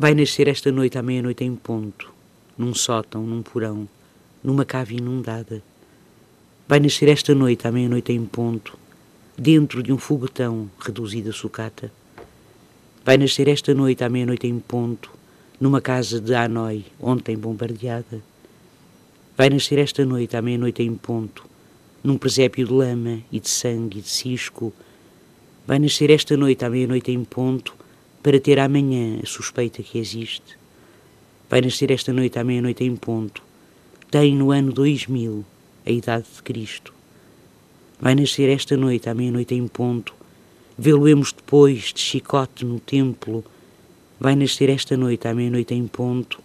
Vai nascer esta noite à meia-noite em ponto, num sótão, num porão, numa cave inundada. Vai nascer esta noite à meia-noite em ponto, dentro de um foguetão reduzido a sucata. Vai nascer esta noite à meia-noite em ponto, numa casa de Hanoi, ontem bombardeada. Vai nascer esta noite à meia-noite em ponto, num presépio de lama e de sangue e de cisco. Vai nascer esta noite à meia-noite em ponto, para ter amanhã a suspeita que existe. Vai nascer esta noite à meia-noite em ponto. Tem no ano 2000 a idade de Cristo. Vai nascer esta noite à meia-noite em ponto. Vê-lo-emos depois de chicote no templo. Vai nascer esta noite à meia-noite em ponto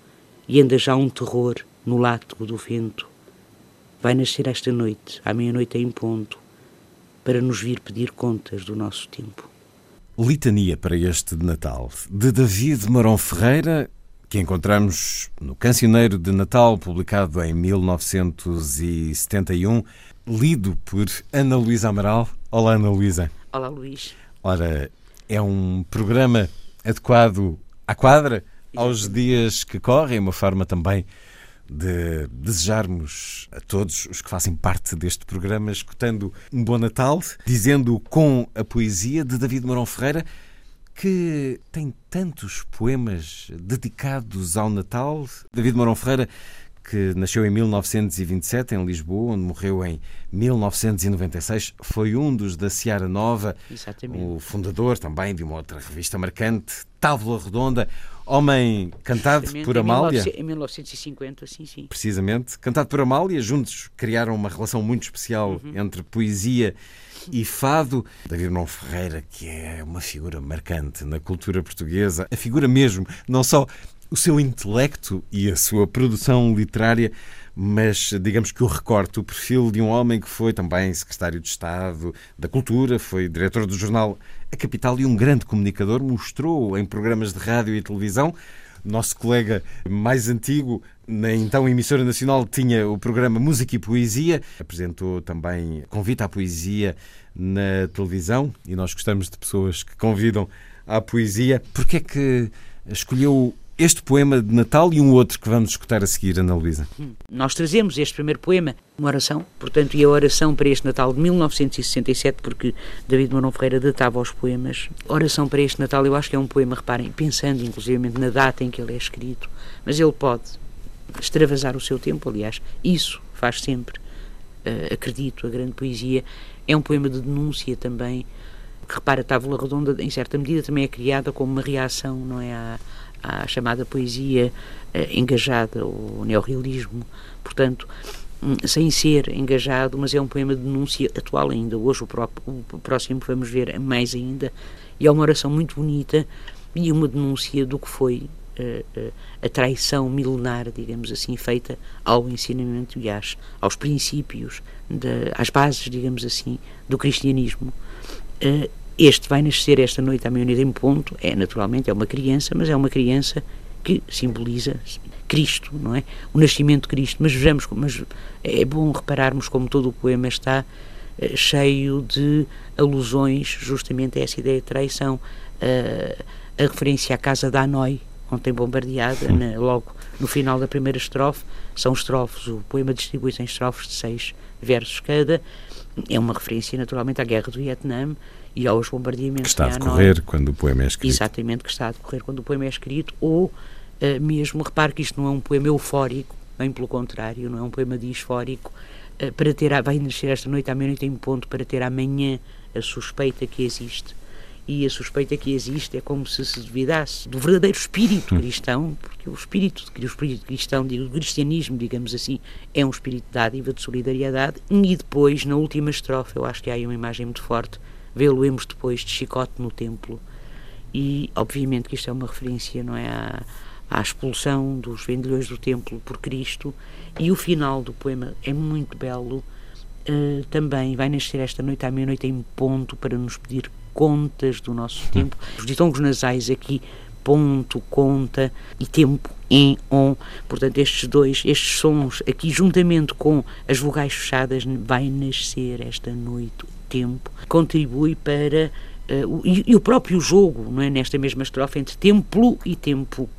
e anda já um terror no látego do vento. Vai nascer esta noite à meia-noite em ponto para nos vir pedir contas do nosso tempo. Litania para este de Natal, de David Marão Ferreira, que encontramos no Cancioneiro de Natal, publicado em 1971, lido por Ana Luísa Amaral. Olá, Ana Luísa. Olá, Luís. Ora, é um programa adequado à quadra, aos dias que correm, uma forma também de desejarmos a todos os que fazem parte deste programa, escutando um bom Natal, dizendo com a poesia de David Marão Ferreira, que tem tantos poemas dedicados ao Natal. David Marão Ferreira, que nasceu em 1927 em Lisboa, onde morreu em 1996, foi um dos da Seara Nova, Exatamente. o fundador também de uma outra revista marcante, Távola Redonda, homem cantado por Amália. Em 1950, sim, sim. Precisamente, cantado por Amália, juntos criaram uma relação muito especial Uhum. entre poesia e fado. David Marão Ferreira, que é uma figura marcante na cultura portuguesa, a figura mesmo, não só o seu intelecto e a sua produção literária, mas digamos que o recorte, o perfil de um homem que foi também secretário de Estado da Cultura, foi diretor do jornal A Capital e um grande comunicador, mostrou em programas de rádio e televisão. Nosso colega mais antigo, na então emissora nacional, tinha o programa Música e Poesia, apresentou também Convite à Poesia na televisão e nós gostamos de pessoas que convidam à poesia. Porquê é que escolheu este poema de Natal e um outro que vamos escutar a seguir, Ana Luísa? Nós trazemos este primeiro poema, uma oração, portanto, e a oração para este Natal de 1967, porque David Marão Ferreira datava os poemas. Oração para este Natal, eu acho que é um poema, reparem, pensando inclusivamente na data em que ele é escrito, mas ele pode extravasar o seu tempo, aliás, isso faz sempre, uh, acredito, a grande poesia. É um poema de denúncia também, que repara, a Távola Redonda, em certa medida, também é criada como uma reação, não é, à, à chamada poesia uh, engajada, o neorrealismo, portanto, hum, sem ser engajado, mas é um poema de denúncia atual ainda. Hoje o, próprio, o próximo vamos ver mais ainda, e é uma oração muito bonita e uma denúncia do que foi uh, uh, a traição milenar, digamos assim, feita ao ensinamento e às, aos princípios, de, às bases, digamos assim, do cristianismo. Este vai nascer esta noite à meia-noite em ponto, é naturalmente é uma criança, mas é uma criança que simboliza Cristo, não é? O nascimento de Cristo. Mas vejamos, mas é bom repararmos como todo o poema está uh, cheio de alusões justamente a essa ideia de traição. Uh, a referência à casa da Hanoi, ontem bombardeada, na, logo no final da primeira estrofe, são estrofes, o poema distribui-se em estrofes de seis versos cada, é uma referência naturalmente à guerra do Vietnã e aos bombardeamentos que está a decorrer quando o poema é escrito. Exatamente, que está a decorrer quando o poema é escrito, ou uh, mesmo, repare que isto não é um poema eufórico, bem pelo contrário, não é um poema disfórico, uh, para ter, vai nascer esta noite à meia-noite em ponto, para ter amanhã a suspeita que existe. e a suspeita que existe é como se se duvidasse do verdadeiro espírito cristão, porque o espírito, o espírito cristão, o cristianismo, digamos assim, é um espírito de dádiva, de solidariedade, e depois, na última estrofe, eu acho que há aí uma imagem muito forte, vê-lo-emos depois de chicote no templo, e obviamente que isto é uma referência, não é, à, à expulsão dos vendilhões do templo por Cristo, e o final do poema é muito belo, uh, também vai nascer esta noite à meia-noite em ponto para nos pedir contas do nosso tempo. Os ditongos nasais aqui, ponto, conta e tempo, em, on. Portanto, estes dois, estes sons aqui, juntamente com as vogais fechadas, vai nascer esta noite tempo, contribui para. Uh, e, e, o próprio jogo, não é? nesta mesma estrofe, entre templo e tempo,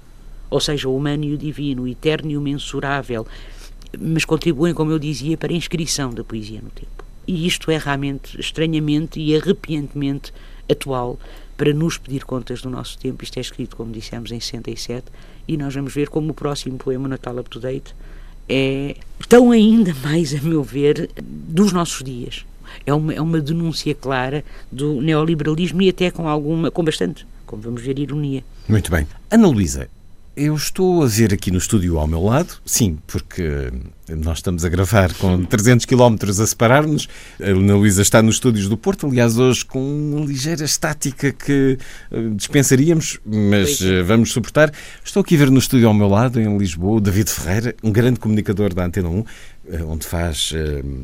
ou seja, o humano e o divino, o eterno e o mensurável, mas contribuem, como eu dizia, para a inscrição da poesia no tempo. E isto é realmente, estranhamente e arrepiantemente atual para nos pedir contas do nosso tempo. Isto é escrito, como dissemos, em 67, e nós vamos ver como o próximo poema, Natal Up to Date, é tão ainda mais, a meu ver, dos nossos dias. É uma, é uma denúncia clara do neoliberalismo e até com alguma, com bastante, como vamos ver, ironia. Muito bem. Ana Luísa, eu estou a ver aqui no estúdio ao meu lado, sim, porque nós estamos a gravar com 300 km a separar-nos. A Ana Luísa está nos estúdios do Porto, aliás, hoje com uma ligeira estática que eh, dispensaríamos, mas eh, vamos suportar. Estou aqui a ver no estúdio ao meu lado, em Lisboa, o David Ferreira, um grande comunicador da Antena 1, eh, onde faz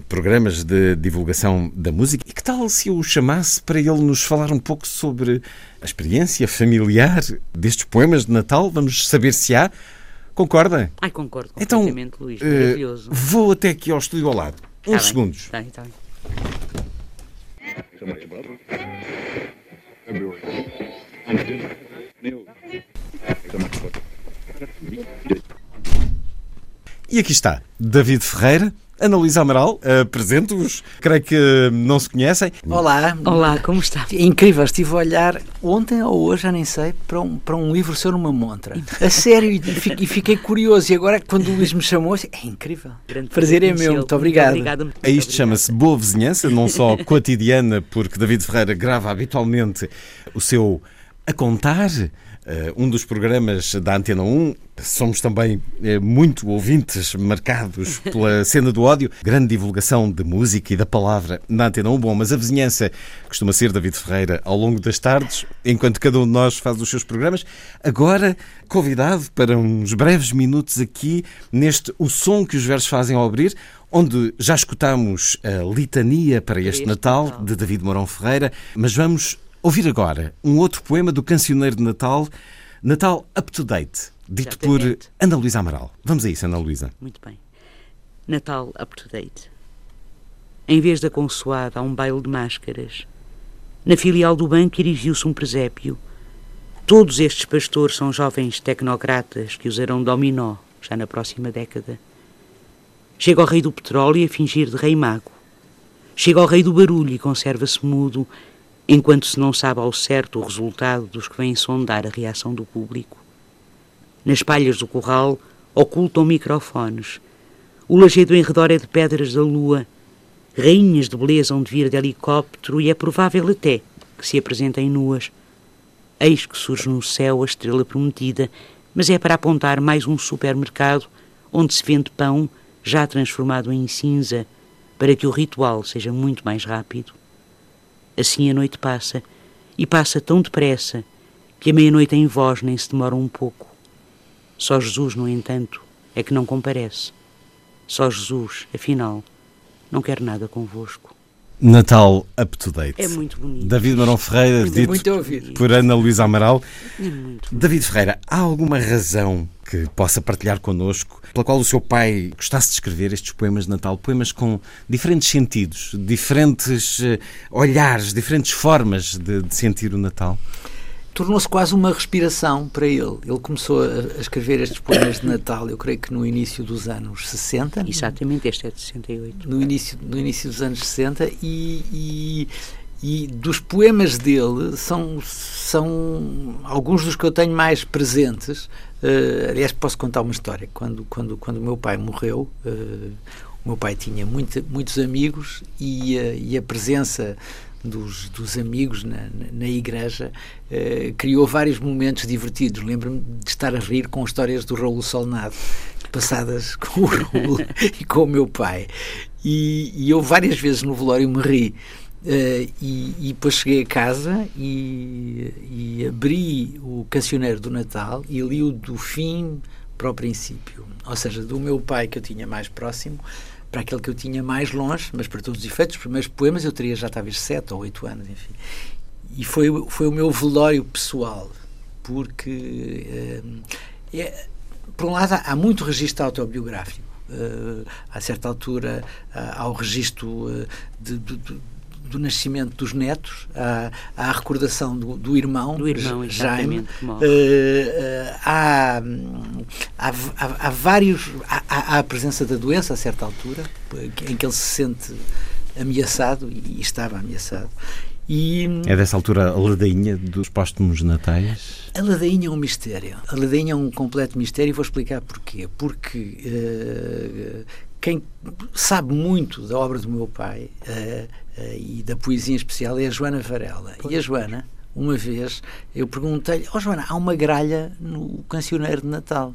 programas de divulgação da música. E que tal se eu o chamasse para ele nos falar um pouco sobre a experiência familiar destes poemas de Natal. Vamos saber se há. Concorda? Ai, concordo então, completamente, então, Luís. Maravilhoso. Uh, vou até aqui ao estúdio ao lado. Uns tá segundos. Tá, tá bem. E aqui está, David Ferreira, Ana Luísa Amaral, apresento-vos. Creio que não se conhecem. Olá. Olá, como está? É incrível, estive a olhar ontem ou hoje, já nem sei, para um, para um livro sobre uma montra. A sério, e fiquei curioso. E agora, quando o Luís me chamou, é incrível. Grande Prazer é meu, muito obrigado. Muito obrigado. A isto chama-se Boa Vizinhança, não só cotidiana, porque David Ferreira grava habitualmente o seu a contar um dos programas da Antena 1. Somos também uh, muito ouvintes marcados pela cena do ódio. Grande divulgação de música e da palavra na Antena 1. Bom, mas a vizinhança costuma ser David Ferreira ao longo das tardes, enquanto cada um de nós faz os seus programas. Agora, convidado para uns breves minutos aqui neste O Som que os Versos Fazem ao Abrir, onde já escutamos a litania para este Natal de David Mourão Ferreira, mas vamos Ouvir agora um outro poema do cancioneiro de Natal, Natal Up to Date, dito Exatamente. por Ana Luísa Amaral. Vamos a isso, Ana Luísa. Muito bem. Natal Up to Date. Em vez da consoada, há um baile de máscaras. Na filial do banco erigiu-se um presépio. Todos estes pastores são jovens tecnocratas que usarão dominó já na próxima década. Chega o rei do petróleo a fingir de rei mago. Chega o rei do barulho e conserva-se mudo enquanto se não sabe ao certo o resultado dos que vêm sondar a reação do público. Nas palhas do corral ocultam microfones. O lajedo em redor é de pedras da lua. Rainhas de beleza onde vir de helicóptero e é provável até que se apresentem nuas. Eis que surge no céu a estrela prometida, mas é para apontar mais um supermercado onde se vende pão já transformado em cinza, para que o ritual seja muito mais rápido. Assim a noite passa, e passa tão depressa que a meia-noite em vós nem se demora um pouco. Só Jesus, no entanto, é que não comparece. Só Jesus, afinal, não quer nada convosco. Natal Up to Date. É muito bonito. David Marão Ferreira, muito, dito muito por Ana Luísa Amaral. É David Ferreira, há alguma razão que possa partilhar connosco, pela qual o seu pai gostasse de escrever estes poemas de Natal, poemas com diferentes sentidos, diferentes eh, olhares, diferentes formas de, de sentir o Natal? Tornou-se quase uma respiração para ele. Ele começou a, escrever estes poemas de Natal, eu creio que no início dos anos 60. Exatamente, este é de 68. No início, no início dos anos 60 e, e, e dos poemas dele são, são alguns dos que eu tenho mais presentes Uh, aliás, posso contar uma história. Quando, quando, quando o meu pai morreu, uh, o meu pai tinha muito, muitos amigos e, uh, e, a presença dos, dos amigos na, na, na igreja, uh, criou vários momentos divertidos. Lembro-me de estar a rir com histórias do Raul Solnado, passadas com o Raul e com o meu pai. E, e eu várias vezes no velório me ri. Uh, e, e, depois cheguei a casa e, e, abri o cancioneiro do Natal e li-o do fim para o princípio. Ou seja, do meu pai que eu tinha mais próximo para aquele que eu tinha mais longe, mas para todos os efeitos, os primeiros poemas eu teria já talvez sete ou oito anos, enfim. E foi, foi o meu velório pessoal, porque, uh, é, por um lado, há muito registro autobiográfico. Uh, a certa altura, uh, há o registro de, de, de do nascimento dos netos, à, à recordação do, do, irmão, do irmão Jaime. Uh, há, há, há, há, vários. Há, há, a presença da doença a certa altura, em que ele se sente ameaçado e estava ameaçado. E, é dessa altura a ladainha dos póstumos natais? A ladainha é um mistério. A ladainha é um completo mistério e vou explicar porquê. Porque uh, quem sabe muito da obra do meu pai uh, uh, e da poesia em especial é a Joana Varela. Pois. E a Joana, uma vez, eu perguntei-lhe: Ó oh, Joana, há uma gralha no cancioneiro de Natal.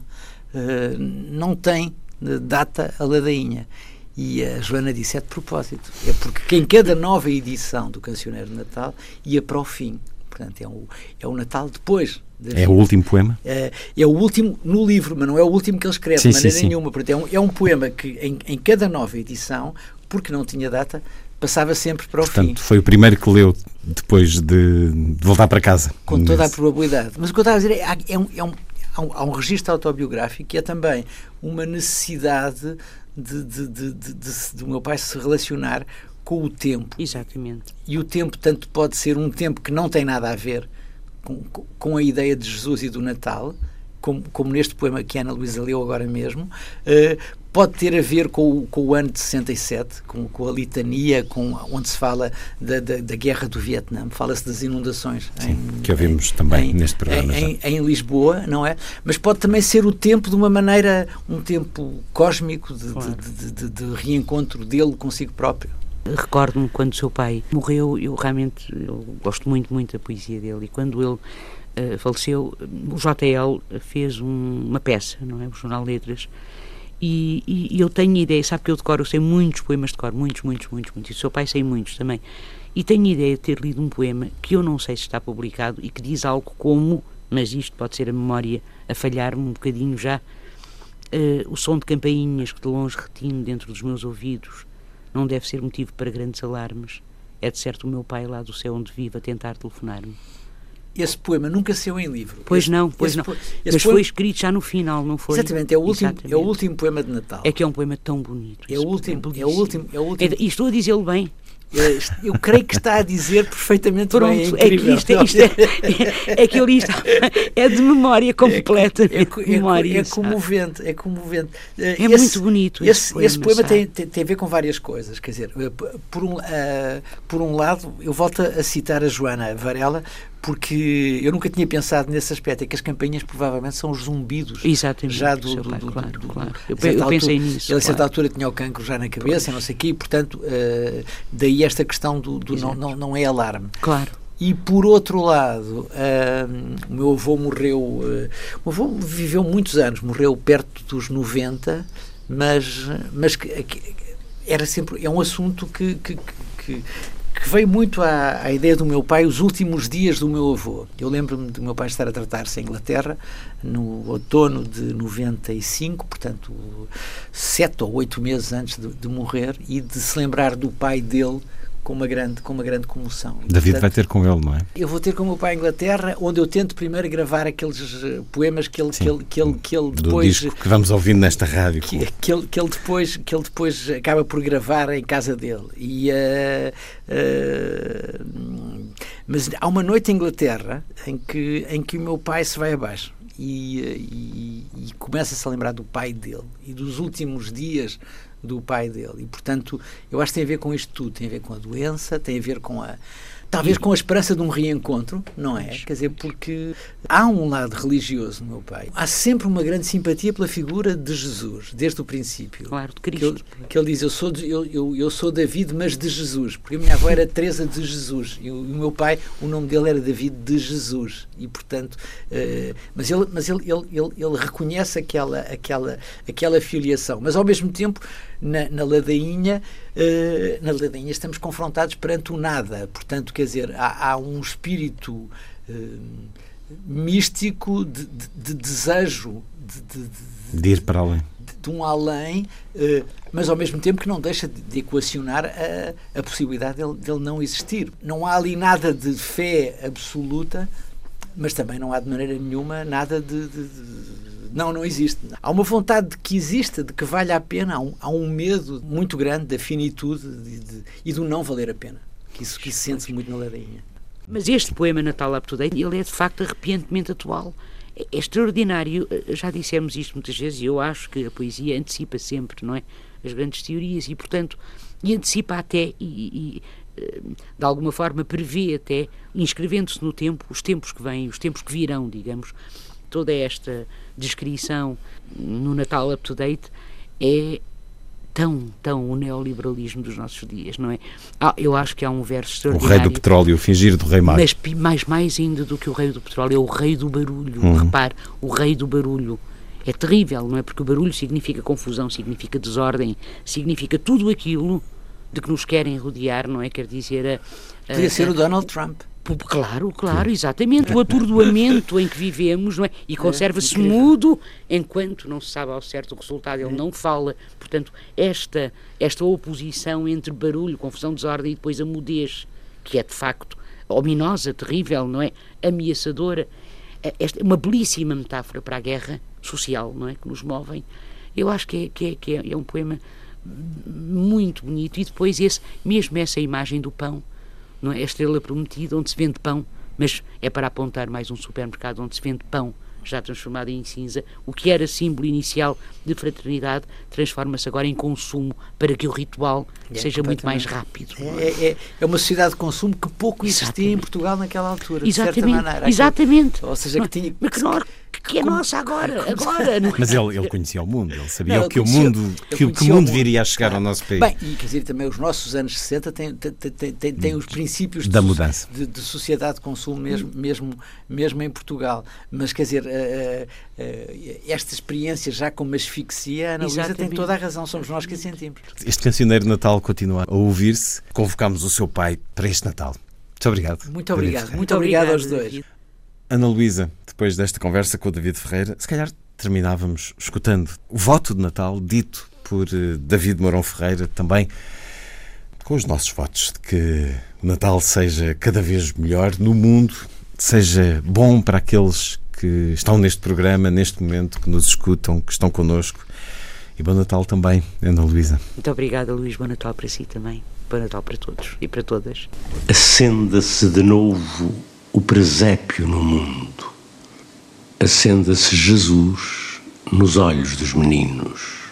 Uh, não tem data a ladainha. E a Joana disse: é de propósito. É porque em cada nova edição do Cancioneiro de Natal ia para o fim. Portanto, é o, é o Natal depois é o último poema? É, é, o último no livro, mas não é o último que ele escreve sim, de maneira sim, nenhuma. Sim. É, um, é um poema que, em, em, cada nova edição, porque não tinha data, passava sempre para o Portanto, fim. foi o primeiro que leu depois de, de voltar para casa. Com toda a probabilidade. Mas o que eu estava a dizer é, é, um, é um, há um, há um registro autobiográfico que é também uma necessidade de, de, de, de, do meu pai se relacionar com o tempo. Exatamente. E o tempo tanto pode ser um tempo que não tem nada a ver com, com a ideia de Jesus e do Natal, como, como, neste poema que a Ana Luísa leu agora mesmo, uh, pode ter a ver com, o, com o ano de 67, com, com a litania, com, onde se fala da, da, da guerra do Vietnã, fala-se das inundações. Sim, em, que ouvimos em, também em, neste programa. Em, em, Lisboa, não é? Mas pode também ser o tempo de uma maneira, um tempo cósmico de, claro. de, de, de reencontro dele consigo próprio. Recordo-me quando seu pai morreu, eu realmente eu gosto muito, muito da poesia dele, e quando ele uh, faleceu, o JL fez um, uma peça, não é? O Jornal Letras, e, e, e, eu tenho ideia, sabe que eu decoro, eu sei muitos poemas de cor, muitos, muitos, muitos, muitos, e o seu pai sei muitos também, e tenho ideia de ter lido um poema que eu não sei se está publicado e que diz algo como, mas isto pode ser a memória a falhar-me um bocadinho já, uh, o som de campainhas que de longe retino dentro dos meus ouvidos, não deve ser motivo para grandes alarmes. É de certo o meu pai lá do céu onde vive a tentar telefonar-me. Esse poema nunca saiu em livro. Pois esse, não, pois não. Mas poema... foi escrito já no final, não foi? Exatamente, é o, último, Exatamente. é o último poema de Natal. É que é um poema tão bonito. É o último, é o último, é o último. É, e estou a dizê-lo bem. Eu creio que está a dizer perfeitamente Pronto, bem. É, é que isto, é, isto é, é, é que eu li isto, é de memória completa. É, é, memória, é, comovente, é comovente. É esse, muito bonito. Esse, esse poema, esse poema tem, tem, tem, a ver com várias coisas. Quer dizer, eh, por um, uh, por um lado, eu volto a citar a Joana Varela, porque eu nunca tinha pensado nesse aspecto, é que as campanhas provavelmente são os zumbidos Exatamente, já do, do, pai, do, claro, do, claro. Eu, eu pensei altura, nisso. Ele a certa claro. altura tinha o cancro já na cabeça, não sei o quê, e portanto uh, daí esta questão do, do não, não, não é alarme. Claro. E por outro lado, uh, o meu avô morreu, uh, o meu avô viveu muitos anos, morreu perto dos 90, mas, mas que, que era sempre, é um assunto que, que, que que veio muito à, à, ideia do meu pai os últimos dias do meu avô. Eu lembro-me do meu pai estar a tratar-se em Inglaterra no outono de 95, portanto, sete ou oito meses antes de, de morrer, e de se lembrar do pai dele com uma grande, com uma grande comoção. David Portanto, vai ter com ele, não é? Eu vou ter com o meu pai em Inglaterra, onde eu tento primeiro gravar aqueles eh, poemas que ele, que ele, que ele, que ele depois. Do disco que vamos ouvindo nesta rádio. Que, que, ele, que, ele depois, que ele depois acaba por gravar em casa dele. E, uh, uh, mas há uma noite em Inglaterra em que, em que o meu pai se vai abaixo. E, e, e começa-se a lembrar do pai dele e dos últimos dias do pai dele. E, portanto, eu acho que tem a ver com isto tudo. Tem a ver com a doença, tem a ver com a. Talvez com a esperança de um reencontro, não é? Quer dizer, porque há um lado religioso no meu pai. Há sempre uma grande simpatia pela figura de Jesus, desde o princípio. Claro, de Que Cristo. ele, que ele diz: eu sou, de- eu, eu, eu sou David, mas de Jesus. Porque a minha avó era Teresa de Jesus. E o, o meu pai, o nome dele era David de Jesus. E, portanto, eh, mas, ele, mas ele, ele, ele, ele reconhece aquela, aquela, aquela filiação. Mas, ao mesmo tempo, na, na ladainha, eh, na ladainha estamos confrontados perante o nada. Portanto, quer dizer, há, há um espírito eh, místico de, de- de desejo, de- de- ir para além. de- um além, eh, mas ao mesmo tempo que não deixa de, de equacionar a, a possibilidade dele, dele não existir. Não há ali nada de fé absoluta, mas também não há de maneira nenhuma nada de. de- de- não, não existe. Há uma vontade de que exista, de que valha a pena, há um, há um medo muito grande da finitude de- de- e do não valer a pena. Que isso, que isso sente-se muito na ladainha. Mas este poema Natal Up to Date, ele é de facto arrepiantemente atual. É é extraordinário, eh, já dissemos isto muitas vezes, e eu acho que a poesia antecipa sempre, não é? As grandes teorias e, portanto, e antecipa até e, e, eh, de alguma forma prevê até, inscrevendo-se no tempo, os tempos que vêm, os tempos que virão, digamos. Toda esta descrição no Natal Up to Date é tão, tão o neoliberalismo dos nossos dias, não é? Ah, eu acho que há um verso O extraordinário. rei do petróleo, fingir do rei Mago. Mas mais, mais ainda do que o rei do petróleo, é o rei do barulho. Uhum. Repare, o rei do barulho. É terrível, não é? Porque o barulho significa confusão, significa desordem, significa tudo aquilo de que nos querem rodear, não é? Quer dizer, a, a- Podia ser a- o Donald Trump. Claro, claro, exatamente. O atordoamento em que vivemos, não é? E conserva-se incrível. mudo enquanto não se sabe ao certo o resultado, ele não fala. Portanto, esta, esta oposição entre barulho, confusão, desordem e depois a mudez, que é de facto ominosa, terrível, não é? Ameaçadora. É- Esta é uma belíssima metáfora para a guerra social, não é? Que nos movem. Eu acho que é, que é, que é, é um poema muito bonito. E depois esse, mesmo essa imagem do pão, não é? A estrela prometida, onde se vende pão, mas é para apontar mais um supermercado onde se vende pão já transformado em cinza. O que era símbolo inicial de fraternidade transforma-se agora em consumo para que o ritual É, seja muito mais rápido. não é? É, é, é uma sociedade de consumo que pouco existia em Exatamente. Portugal naquela altura, de certa Exatamente, maneira. exatamente. Ou seja, que tinha. Mas que, que é nossa agora, agora. é? Mas ele, ele conhecia o mundo, ele sabia Não, que o mundo, que, o- que o mundo mundo. viria a chegar ao nosso país. Bem, e quer dizer, também os nossos anos 60 têm, têm, têm, têm, os princípios Da de, mudança. De, de sociedade de consumo, mesmo, mesmo, mesmo em Portugal. Mas quer dizer, eh, eh, esta experiência já como asfixia, a Ana Luísa tem toda a razão, somos nós que a sentimos. Este cancioneiro de Natal continua a ouvir-se. Convocámos o seu pai para este Natal. Muito obrigado. Muito obrigado, muito obrigado aos dois. Ana Luísa, depois desta conversa com o David Ferreira, se calhar terminávamos escutando o voto de Natal dito por eh, David Mourão Ferreira, também com os nossos votos de que o Natal seja cada vez melhor no mundo, seja bom para aqueles que estão neste programa, neste momento, que nos escutam, que estão connosco. E bom Natal também, Ana Luísa. Muito obrigada, Luís. Bom Natal para si também. Bom Natal para todos e para todas. Acenda-se de novo o presépio no mundo. Acenda-se Jesus nos olhos dos meninos.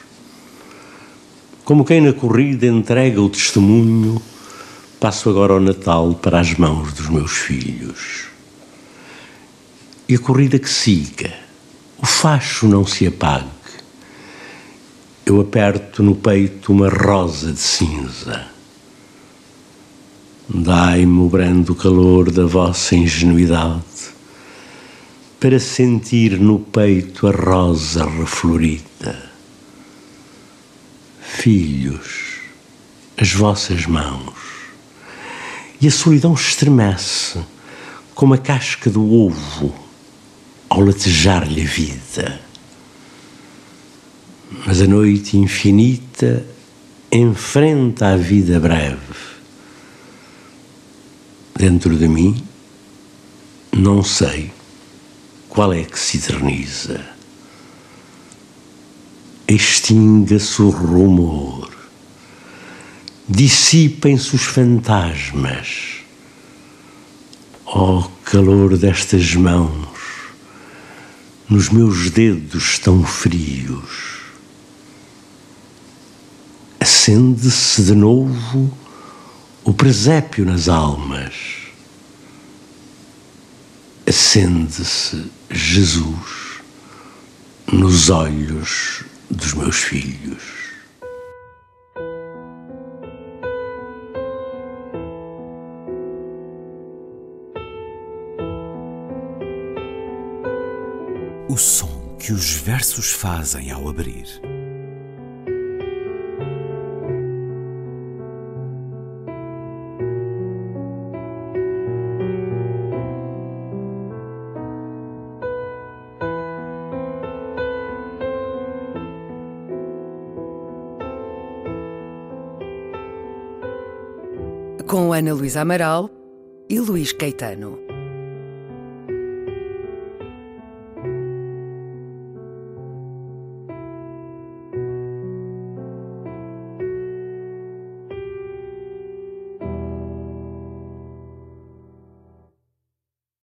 Como quem na corrida entrega o testemunho, passo agora o Natal para as mãos dos meus filhos. E a corrida que siga, o facho não se apague. Eu aperto no peito uma rosa de cinza. Dai-me o brando calor da vossa ingenuidade, para sentir no peito a rosa reflorida. Filhos, as vossas mãos, e a solidão estremece como a casca do ovo ao latejar-lhe a vida. Mas a noite infinita enfrenta a vida breve dentro de mim, não sei qual é que se eterniza. Extinga-se o rumor, dissipem-se os fantasmas. Ó calor destas mãos, nos meus dedos tão frios. Acende-se de novo o presépio nas almas. acende-se Jesus nos olhos dos meus filhos. O som que os versos fazem ao abrir. Ana Luísa Amaral e Luís Caetano.